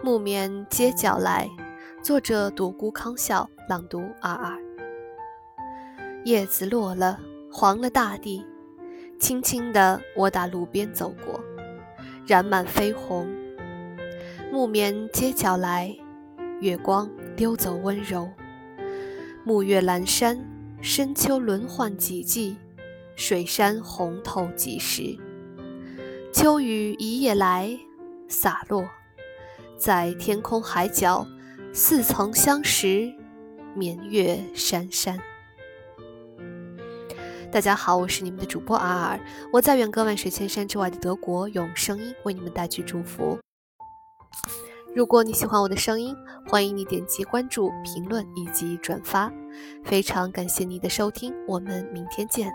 木棉街角来，作者独孤康笑，朗读二二。叶子落了，黄了大地，轻轻地我打路边走过，染满绯红。木棉街角来，月光溜走温柔。暮月阑珊，深秋轮换几季，水山红透几时。秋雨一夜来，洒落在天空海角，似曾相识，绵月珊珊。大家好，我是你们的主播阿尔，我在远隔万水千山之外的德国，用声音为你们带去祝福。如果你喜欢我的声音，欢迎你点击关注、评论以及转发，非常感谢你的收听，我们明天见。